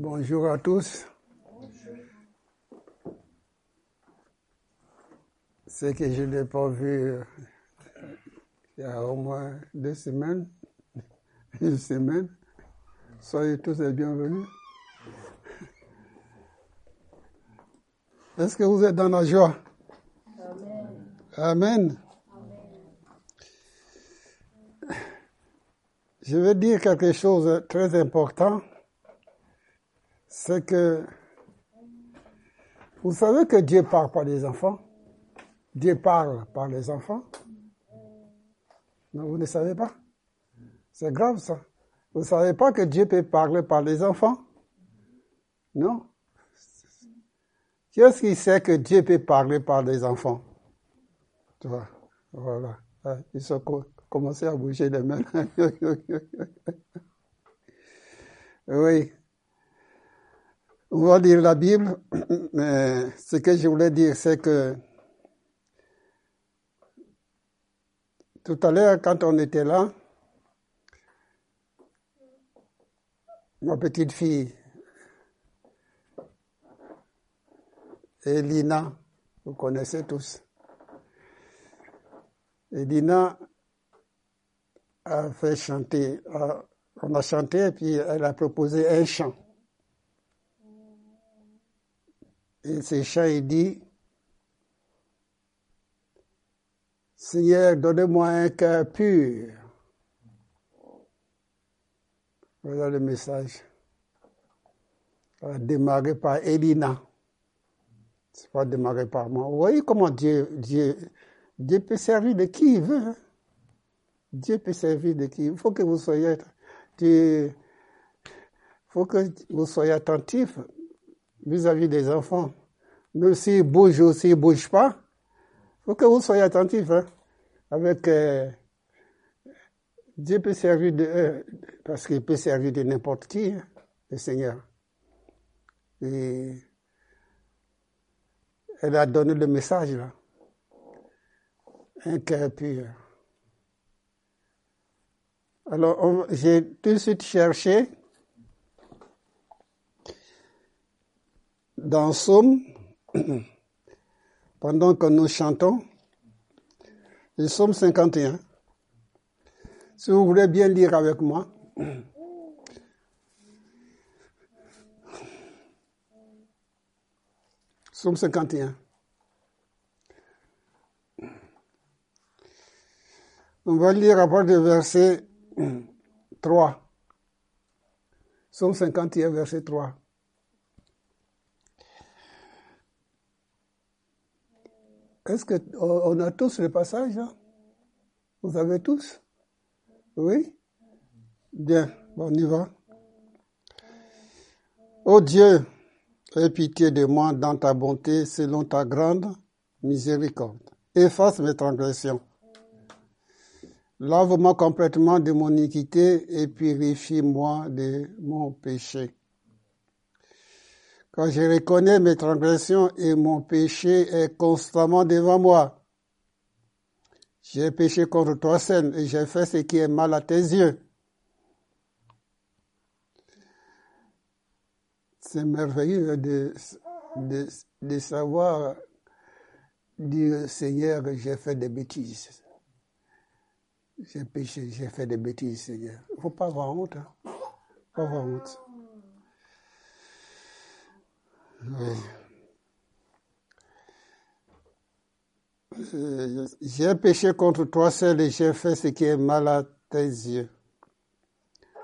Bonjour à tous. C'est que je ne l'ai pas vu euh, il y a au moins deux semaines, une semaine. Soyez tous les bienvenus. Est-ce que vous êtes dans la joie? Amen. Je vais dire quelque chose de très important. C'est que vous savez que Dieu parle par les enfants. Dieu parle par les enfants. Non, vous ne savez pas? C'est grave ça. Vous ne savez pas que Dieu peut parler par les enfants? Non Qui est-ce qui sait que Dieu peut parler par les enfants? Tu vois, voilà. Ah, ils sont commencé à bouger les mains. oui. On va lire la Bible, mais ce que je voulais dire, c'est que tout à l'heure, quand on était là, ma petite fille, Elina, vous connaissez tous. Elina a fait chanter, on a chanté et puis elle a proposé un chant. Et ce chant, il dit, Seigneur, donnez-moi un cœur pur. Voilà le message. A démarré par Elina. C'est pas démarré par moi. Vous voyez comment Dieu, Dieu, Dieu peut servir de qui il veut. Hein? Dieu peut servir de qui? Il faut que vous soyez, il faut que vous soyez attentif vis-à-vis des enfants. Même s'ils bougent ou s'ils ne bougent pas, il faut que vous soyez attentif. Hein, avec euh, Dieu peut servir de euh, parce qu'il peut servir de n'importe qui, hein, le Seigneur. Et elle a donné le message là. Un cœur pur. Alors, j'ai tout de suite cherché dans Somme, pendant que nous chantons, le Somme 51. Si vous voulez bien lire avec moi. Somme 51. On va lire à partir du verset 3. Somme 51, verset 3. Est-ce qu'on a tous le passage là Vous avez tous? Oui? Bien, bon, on y va. Ô Dieu, aie pitié de moi dans ta bonté selon ta grande miséricorde. Efface mes transgressions Lave-moi complètement de mon iniquité et purifie-moi de mon péché. Quand je reconnais mes transgressions et mon péché est constamment devant moi, j'ai péché contre toi seul et j'ai fait ce qui est mal à tes yeux. C'est merveilleux de, savoir dire Seigneur j'ai fait des bêtises. J'ai péché, j'ai fait des bêtises, Seigneur. Il ne faut pas avoir honte. Hein. Pas avoir honte. Euh, j'ai péché contre toi seul et j'ai fait ce qui est mal à tes yeux.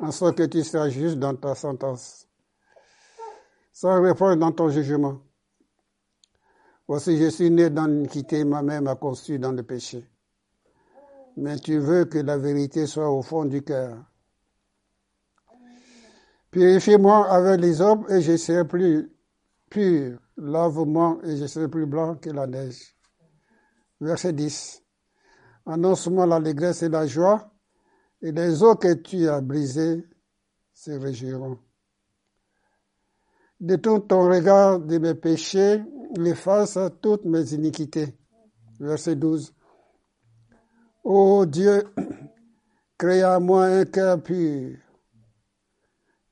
En sorte que tu sois juste dans ta sentence. Sans réponse dans ton jugement. Voici, je suis né dans l'iniquité, ma mère m'a conçu dans le péché mais tu veux que la vérité soit au fond du cœur. Purifie-moi avec les hommes et je serai plus pur. Lave-moi et je serai plus blanc que la neige. Verset 10. Annonce-moi l'allégresse et la joie, et les eaux que tu as brisées se réjouiront. Détourne ton regard de mes péchés, efface toutes mes iniquités. Verset 12. Ô Dieu, crée à moi un cœur pur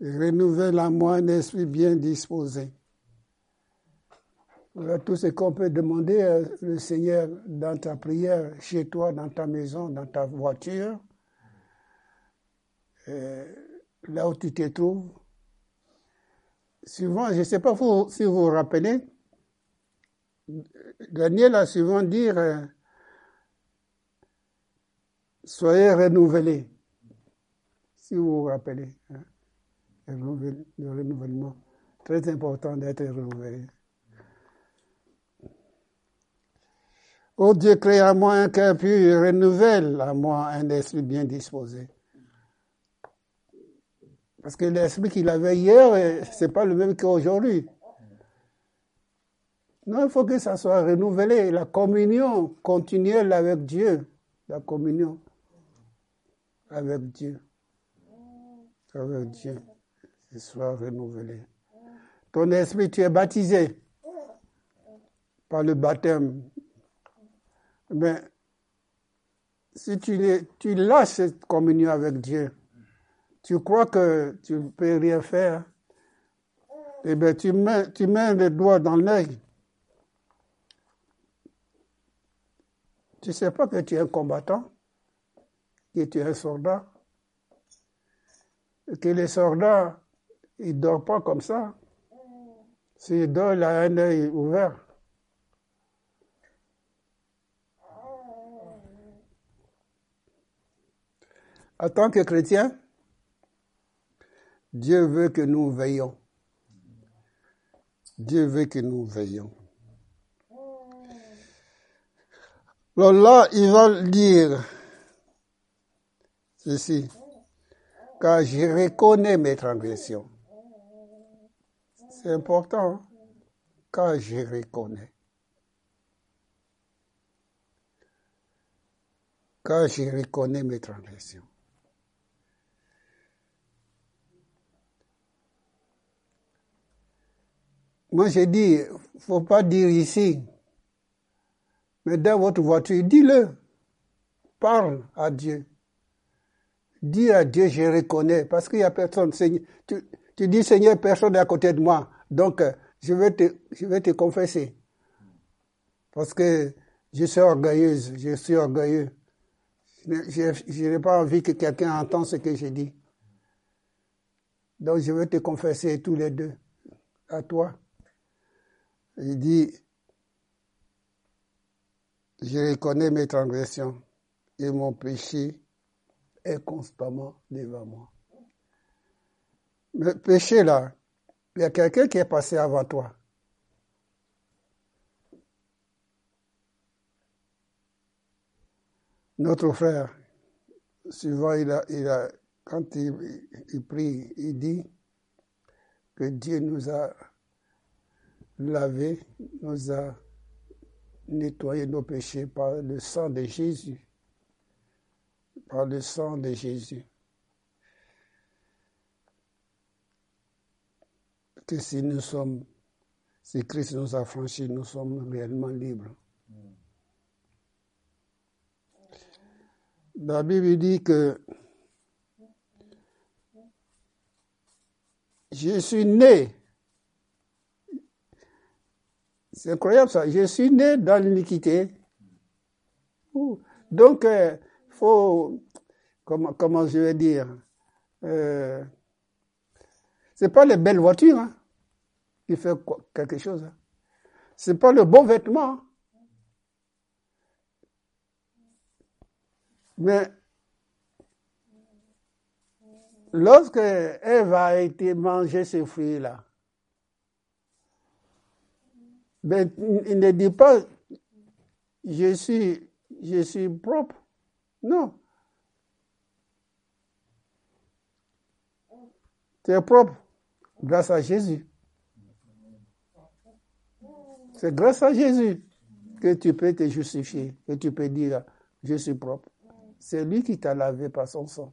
Renouvelle en moi un esprit bien disposé. Voilà tout ce qu'on peut demander à le Seigneur dans ta prière, chez toi, dans ta maison, dans ta voiture, là où tu te trouves. Souvent, je ne sais pas si vous vous rappelez, Daniel a souvent dit euh, Soyez renouvelés. Si vous vous rappelez, hein, le renouvellement. Très important d'être renouvelé. Oh Dieu, crée à moi un cœur pur, renouvelle à moi un esprit bien disposé. Parce que l'esprit qu'il avait hier, ce n'est pas le même qu'aujourd'hui. Non, il faut que ça soit renouvelé. La communion continuelle avec Dieu. La communion avec Dieu. Avec Dieu. Que soit renouvelé. Ton esprit, tu es baptisé par le baptême. Mais si tu, tu cette communion avec Dieu, tu crois que tu ne peux rien faire, eh bien, tu mets, tu mets le doigt dans l'œil Tu ne sais pas que tu es un combattant, que tu es un soldat, que les soldats, ils ne dorment pas comme ça. S'ils dorment, il a un œil ouvert. En tant que chrétien, Dieu veut que nous veillons. Dieu veut que nous veillons. Alors là, il va dire ceci, car je reconnais mes transgressions. C'est important, hein, car je reconnais. Car je reconnais mes transgressions. Moi, j'ai dit, faut pas dire ici, mais dans votre voiture, dis-le. Parle à Dieu. Dis à Dieu, je reconnais, parce qu'il n'y a personne. Tu, tu, dis, Seigneur, personne n'est à côté de moi. Donc, euh, je vais te, je vais te confesser. Parce que je suis orgueilleuse, je suis orgueilleux. Je, n'ai pas envie que quelqu'un entende ce que je dis. Donc, je vais te confesser tous les deux, à toi. Il dit, je reconnais mes transgressions et mon péché est constamment devant moi. Le péché là, il y a quelqu'un qui est passé avant toi. Notre frère, souvent, il a, il a, quand il, il prie, il dit que Dieu nous a lavé, nous a nettoyer nos péchés par le sang de Jésus. Par le sang de Jésus. Que si nous sommes, si Christ nous a franchis, nous sommes réellement libres. La Bible dit que je suis né c'est incroyable ça. Je suis né dans l'iniquité. Donc, il euh, faut, comment, comment je vais dire, euh, c'est pas les belles voitures hein, qui fait quelque chose. Hein. C'est pas le bon vêtement. Mais lorsque Eve a été manger ces fruits-là, mais il ne dit pas je suis, je suis propre. Non. Tu es propre grâce à Jésus. C'est grâce à Jésus que tu peux te justifier, que tu peux dire je suis propre. C'est lui qui t'a lavé par son sang.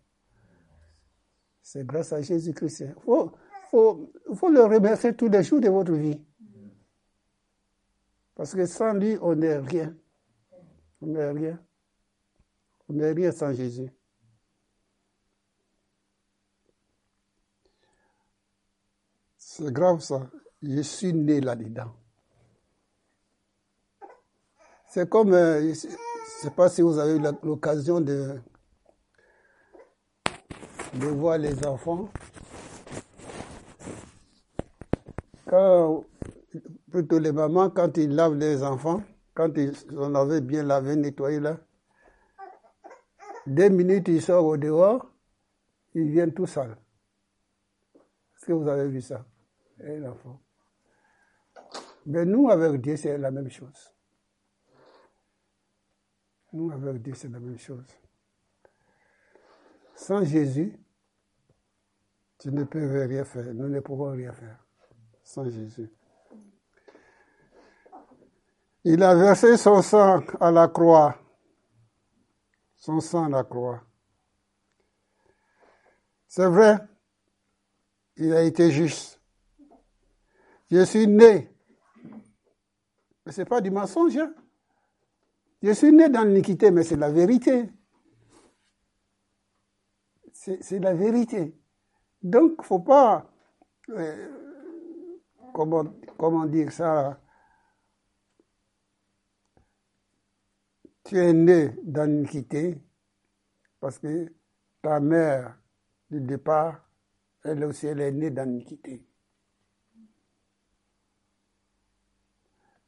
C'est grâce à Jésus-Christ. Il faut, faut, faut le remercier tous les jours de votre vie. Parce que sans lui, on n'est rien. On n'est rien. On n'est rien sans Jésus. C'est grave ça. Je suis né là-dedans. C'est comme, euh, je ne sais pas si vous avez eu l'occasion de, de voir les enfants. Quand, plutôt les mamans, quand ils lavent les enfants, quand ils en avaient bien lavé, nettoyé là, deux minutes, ils sortent au dehors, ils viennent tout seuls. Est-ce que vous avez vu ça? Et l'enfant. Mais nous, avec Dieu, c'est la même chose. Nous, avec Dieu, c'est la même chose. Sans Jésus, tu ne peux rien faire. Nous ne pouvons rien faire sans Jésus. Il a versé son sang à la croix. Son sang à la croix. C'est vrai, il a été juste. Je suis né. Mais ce n'est pas du mensonge. Hein. Je suis né dans l'iniquité, mais c'est la vérité. C'est la vérité. Donc, il ne faut pas, euh, comment, comment dire ça, tu es né dans l'iniquité parce que ta mère, du départ, elle aussi, elle est née dans l'iniquité.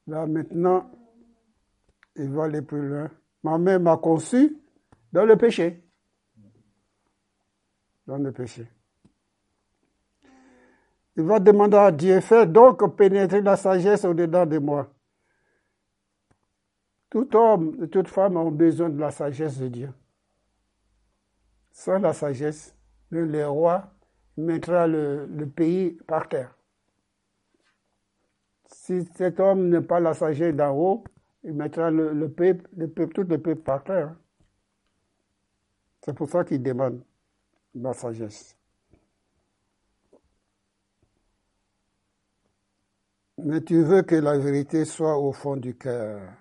Là, maintenant, il va aller plus loin. Ma mère m'a conçu dans le péché. Dans le péché. Il va demander à Dieu, fais donc pénétrer la sagesse au-dedans de moi. Tout homme et toute femme ont besoin de la sagesse de Dieu. Sans la sagesse, le, roi mettra le, pays par terre. Si cet homme n'a pas la sagesse d'en haut, il mettra le, peuple, le peuple, tout le peuple par terre. C'est pour ça qu'il demande la sagesse. Mais tu veux que la vérité soit au fond du cœur.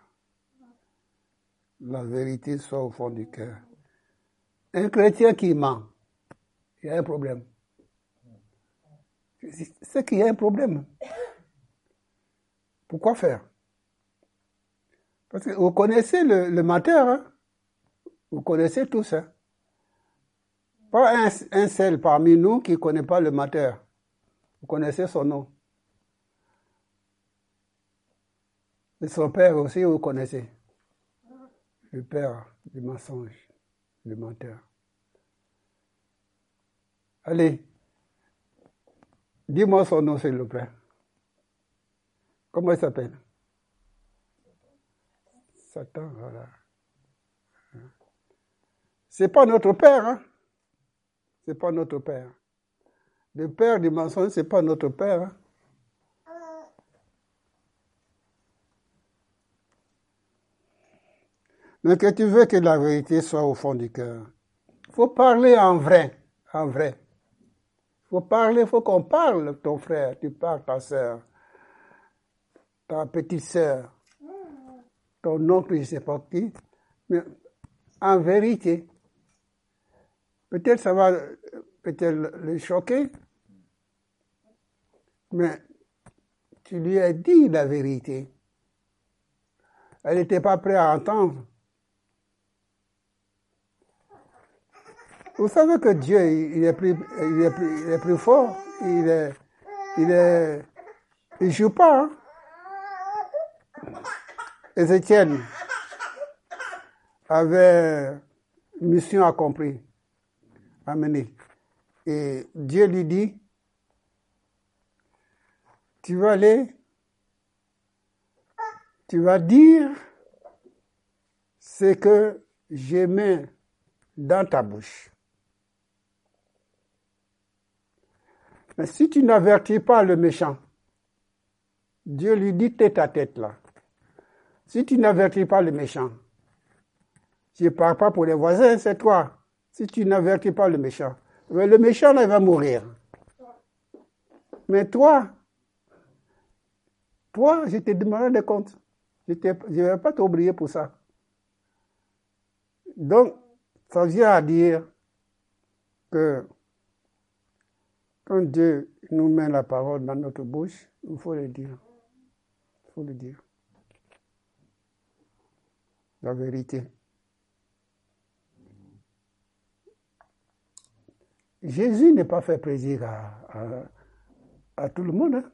La vérité soit au fond du cœur. Un chrétien qui ment, il y a un problème. C'est qu'il y a un problème. Pourquoi faire? Parce que vous connaissez le, le hein? vous connaissez tous. Hein? Pas un, seul parmi nous qui ne connaît pas le menteur. Vous connaissez son nom. Et son père aussi, vous connaissez. Le père du mensonge, le menteur. Allez, dis-moi son nom, s'il vous plaît. Comment il s'appelle? Satan, voilà. C'est pas notre père, hein? C'est pas notre père. Le père du mensonge, c'est pas notre père. Hein? Mais que tu veux que la vérité soit au fond du cœur. Il faut parler en vrai, en vrai. Il faut parler, faut qu'on parle, ton frère, tu parles ta soeur, ta petite soeur ton oncle, je ne sais pas qui, mais en vérité, peut-être ça va peut-être le choquer, mais tu lui as dit la vérité. Elle n'était pas prête à entendre. Vous savez que Dieu, il est plus, il est plus, il est plus fort. Il est, il est, il joue pas. Hein. Ézéchiel avait une mission accomplie à mener. Et Dieu lui dit, tu vas aller, tu vas dire ce que j'ai mis dans ta bouche. Mais si tu n'avertis pas le méchant, Dieu lui dit tête à tête là. Si tu n'avertis pas le méchant, je ne parle pas pour les voisins, c'est toi. Si tu n'avertis pas le méchant, le méchant, il va mourir. Mais toi, toi, je te demanderai des comptes. Je ne vais pas t'oublier pour ça. Donc, ça vient à dire que, Quand Dieu nous met la parole dans notre bouche, il faut le dire. Il faut le dire. La vérité. Jésus n'est pas fait plaisir à, à, tout le monde. Hein.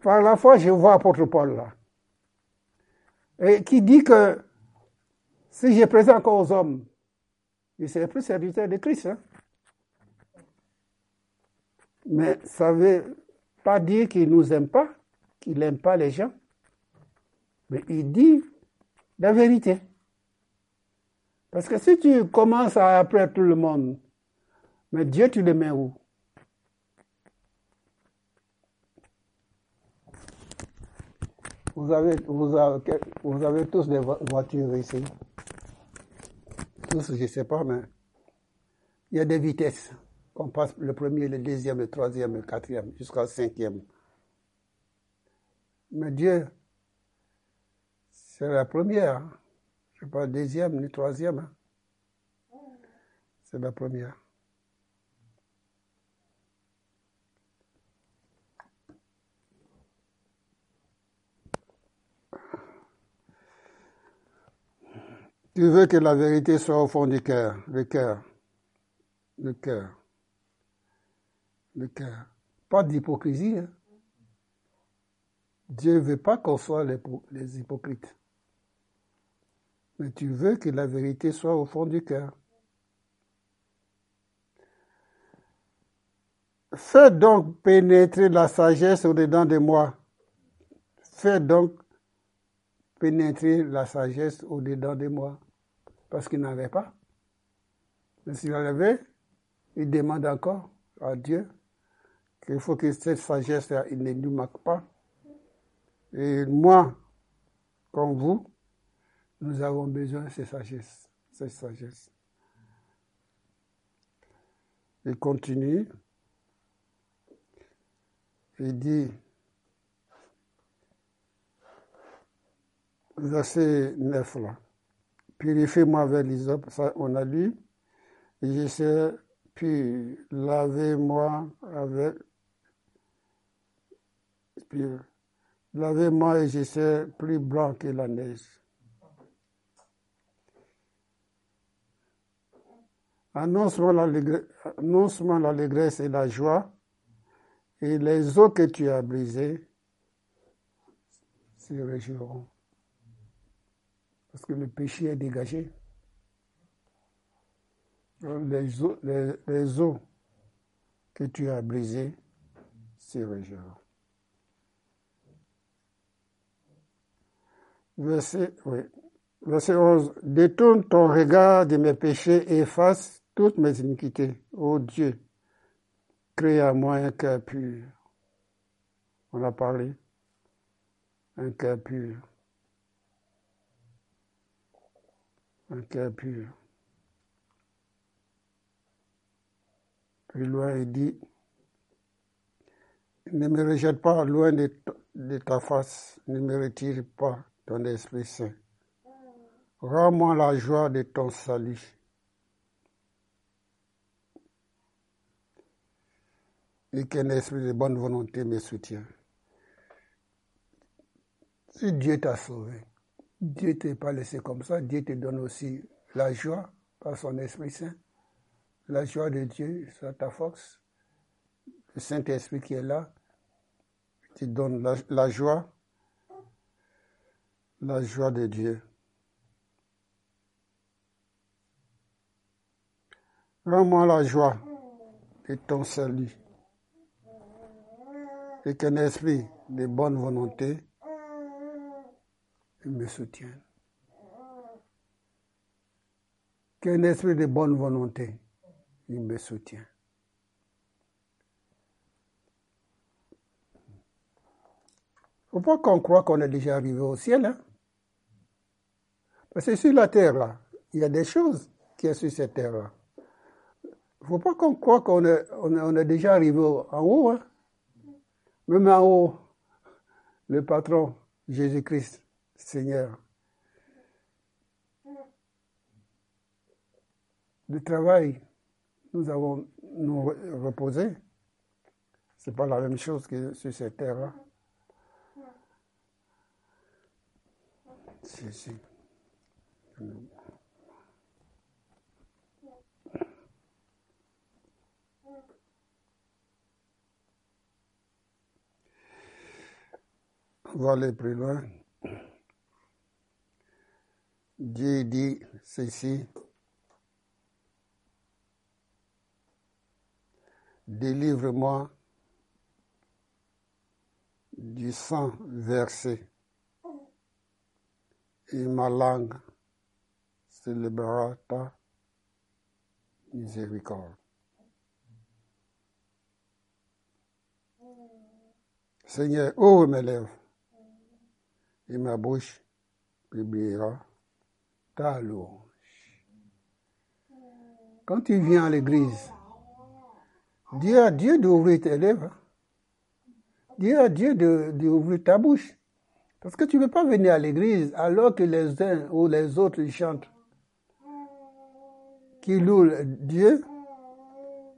Par la foi, je vois apôtre Paul là. Et qui dit que si je présente encore aux hommes, je serai plus serviteur de Christ. Hein. Mais ça ne veut pas dire qu'il ne nous aime pas, qu'il n'aime pas les gens. Mais il dit la vérité. Parce que si tu commences à appeler tout le monde, mais Dieu, tu le mets où? Vous avez, vous, avez, vous avez tous des voitures ici. Tous, je ne sais pas, mais il y a des vitesses. On passe le premier, le deuxième, le troisième, le quatrième, jusqu'au cinquième. Mais Dieu, c'est la première. Hein. Je ne sais pas, deuxième ni troisième. Hein. C'est la première. Tu veux que la vérité soit au fond du cœur, le cœur, le cœur, le cœur. Pas d'hypocrisie. Hein. Dieu ne veut pas qu'on soit les hypocrites mais tu veux que la vérité soit au fond du cœur. Fais donc pénétrer la sagesse au-dedans de moi. Fais donc pénétrer la sagesse au-dedans de moi. Parce qu'il n'avait pas. Mais s'il en avait, il demande encore à Dieu qu'il faut que cette sagesse il ne nous manque pas. Et moi, comme vous, nous avons besoin de cette sagesse. Cette sagesse. Il continue. Il dit, verset 9 là, purifiez-moi avec l'hysope, ça on a lu, je sais, puis lavez-moi avec, puis lavez-moi et je sais plus blanc que la neige. Annonce-moi l'allégresse et la joie, et les eaux que tu as brisées se réjouiront. Parce que le péché est dégagé. Les eaux, que tu as brisées se réjouiront. Verset, oui. Verset 11. Détourne ton regard de mes péchés et efface toutes mes iniquités. Ô Dieu, crée à moi un cœur pur. On a parlé. Un cœur pur. Un cœur pur. Plus loin, il dit, ne me rejette pas loin de, de ta face, ne me retire pas ton Esprit Saint. Rends-moi la joie de ton salut et qu'un esprit de bonne volonté me soutient. Si Dieu t'a sauvé, Dieu ne t'a pas laissé comme ça, Dieu te donne aussi la joie par son Esprit Saint. La joie de Dieu, c'est ta force. Le Saint-Esprit qui est là, te donne la, la joie, la joie de Dieu. Rends-moi la joie de ton salut et qu'un esprit de bonne volonté me soutienne. Qu'un esprit de bonne volonté il me soutient. Il ne faut pas qu'on croit qu'on est déjà arrivé au ciel. Hein? Parce que sur la terre, là, il y a des choses qui sont sur cette terre-là. Il ne faut pas qu'on croit qu'on est, on est, déjà arrivé en haut. Hein? Même en haut, le patron, Jésus-Christ, Seigneur. de travail, nous avons nous reposé. C'est pas la même chose que sur cette terre-là. Si, si. On va aller plus loin. Dieu dit ceci. Délivre-moi du sang versé et ma langue célébrera ta miséricorde. Seigneur, ouvre mes lèvres et ma bouche publiera ta louange. Quand tu viens à l'église, dis à Dieu d'ouvrir tes lèvres. Dis à Dieu d'ouvrir ta bouche. Parce que tu ne peux pas venir à l'église alors que les uns ou les autres chantent, qui louent Dieu,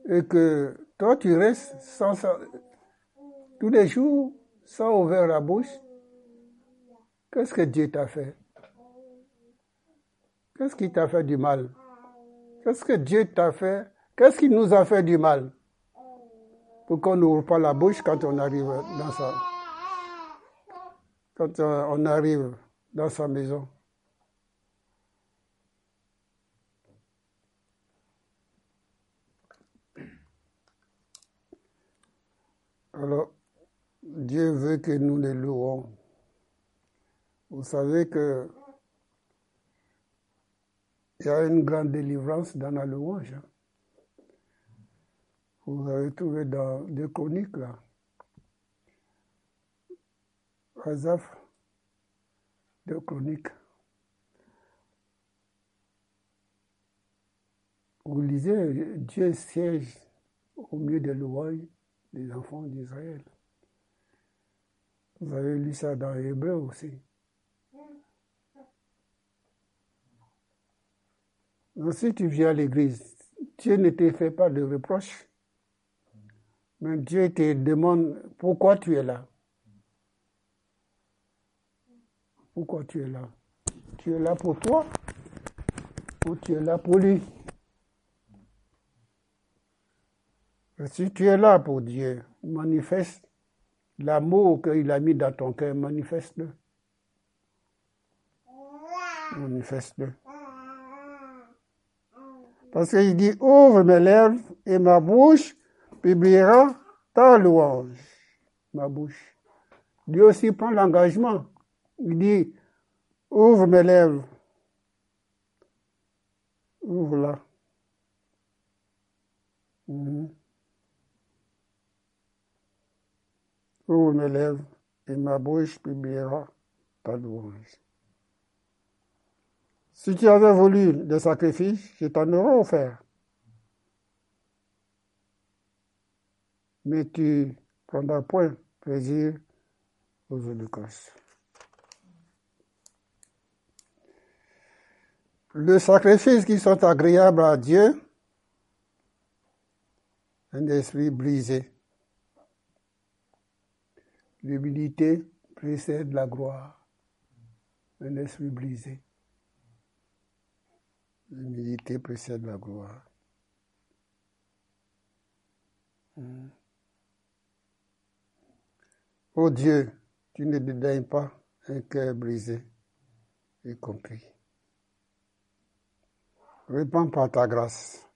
et que toi tu restes sans, tous les jours sans ouvrir la bouche. Qu'est-ce que Dieu t'a fait? Qu'est-ce qui t'a fait du mal? Qu'est-ce que Dieu t'a fait? Qu'est-ce qui nous a fait du mal? Pour qu'on n'ouvre pas la bouche quand on arrive dans sa, quand arrive dans sa maison. Alors, Dieu veut que nous les louons. Vous savez que il y a une grande délivrance dans la louange. Vous avez trouvé dans des chroniques là. Azaf, de chroniques. Vous lisez, Dieu siège au milieu des louanges des enfants d'Israël. Vous avez lu ça dans l'Hébreu aussi. Si tu viens à l'église, Dieu ne te fait pas de reproches, mais Dieu te demande pourquoi tu es là. Pourquoi tu es là? Tu es là pour toi ou tu es là pour lui? Si tu es là pour Dieu, manifeste l'amour qu'il a mis dans ton cœur, manifeste-le. Manifeste-le. Parce qu'il dit, ouvre mes lèvres et ma bouche publiera ta louange. Ma bouche. Dieu aussi prend l'engagement. Il dit, ouvre mes lèvres. Ouvre-la. Mhm. Ouvre mes lèvres et ma bouche publiera ta louange. Si tu avais voulu des sacrifices, je t'en aurais offert. Mais tu prendras point plaisir aux holocaustes. Les sacrifices qui sont agréables à Dieu, un esprit brisé. L'humilité précède la gloire, un esprit brisé. L'humilité précède la gloire. Hmm. Oh Dieu, tu ne dédaignes pas un cœur brisé et compris. Répands par ta grâce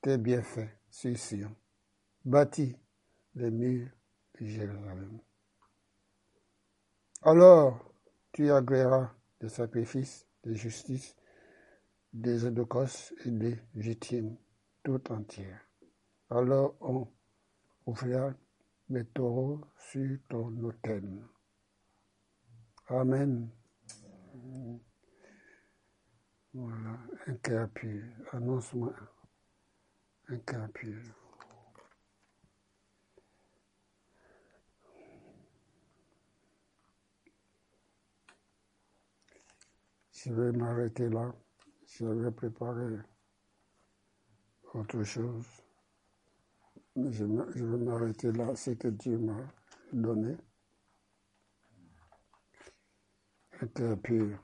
tes bienfaits sur Sion. Bâtis les murs de Jérusalem. Alors tu agréeras des sacrifices de justice des holocaustes et des victimes tout entières. Alors on offrira les taureaux sur ton autel. Amen. Voilà, un cœur pur. Annonce-moi un cœur pur. Je vais m'arrêter là. J'avais préparé autre chose. Mais je, vais m'arrêter là, ce que Dieu m'a donné. Cœur pur.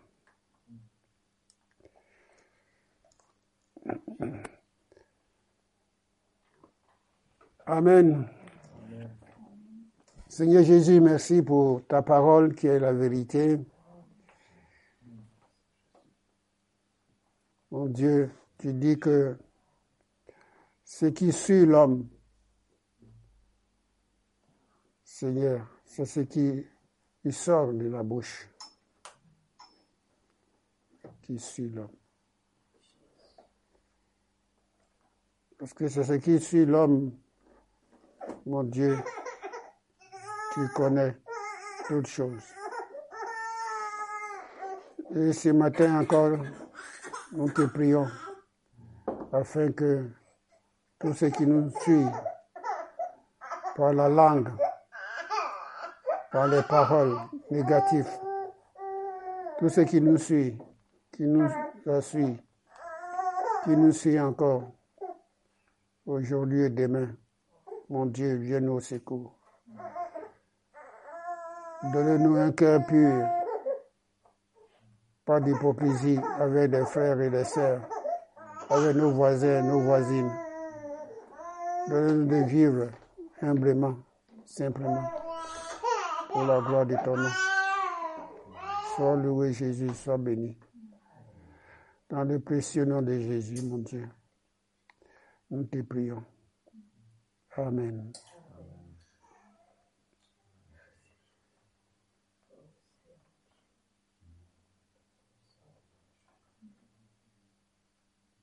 Amen. Seigneur Jésus, merci pour ta parole qui est la vérité. Dieu, tu dis que ce qui suit l'homme, Seigneur, c'est ce qui sort de la bouche qui suit l'homme. Parce que c'est ce qui suit l'homme, mon Dieu, tu connais toutes choses. Et ce matin encore, nous te prions afin que tout ce qui nous suit par la langue, par les paroles négatives, tout ce qui nous suit, qui nous suit, qui nous suit encore aujourd'hui et demain, mon Dieu, viens au secours. Donne-nous un cœur pur, pas d'hypocrisie avec des frères et des sœurs, avec nos voisins, nos voisines. Donne-nous de vivre humblement, simplement, pour la gloire de ton nom. Sois loué Jésus, sois béni. Dans le précieux nom de Jésus, mon Dieu, nous te prions. Amen.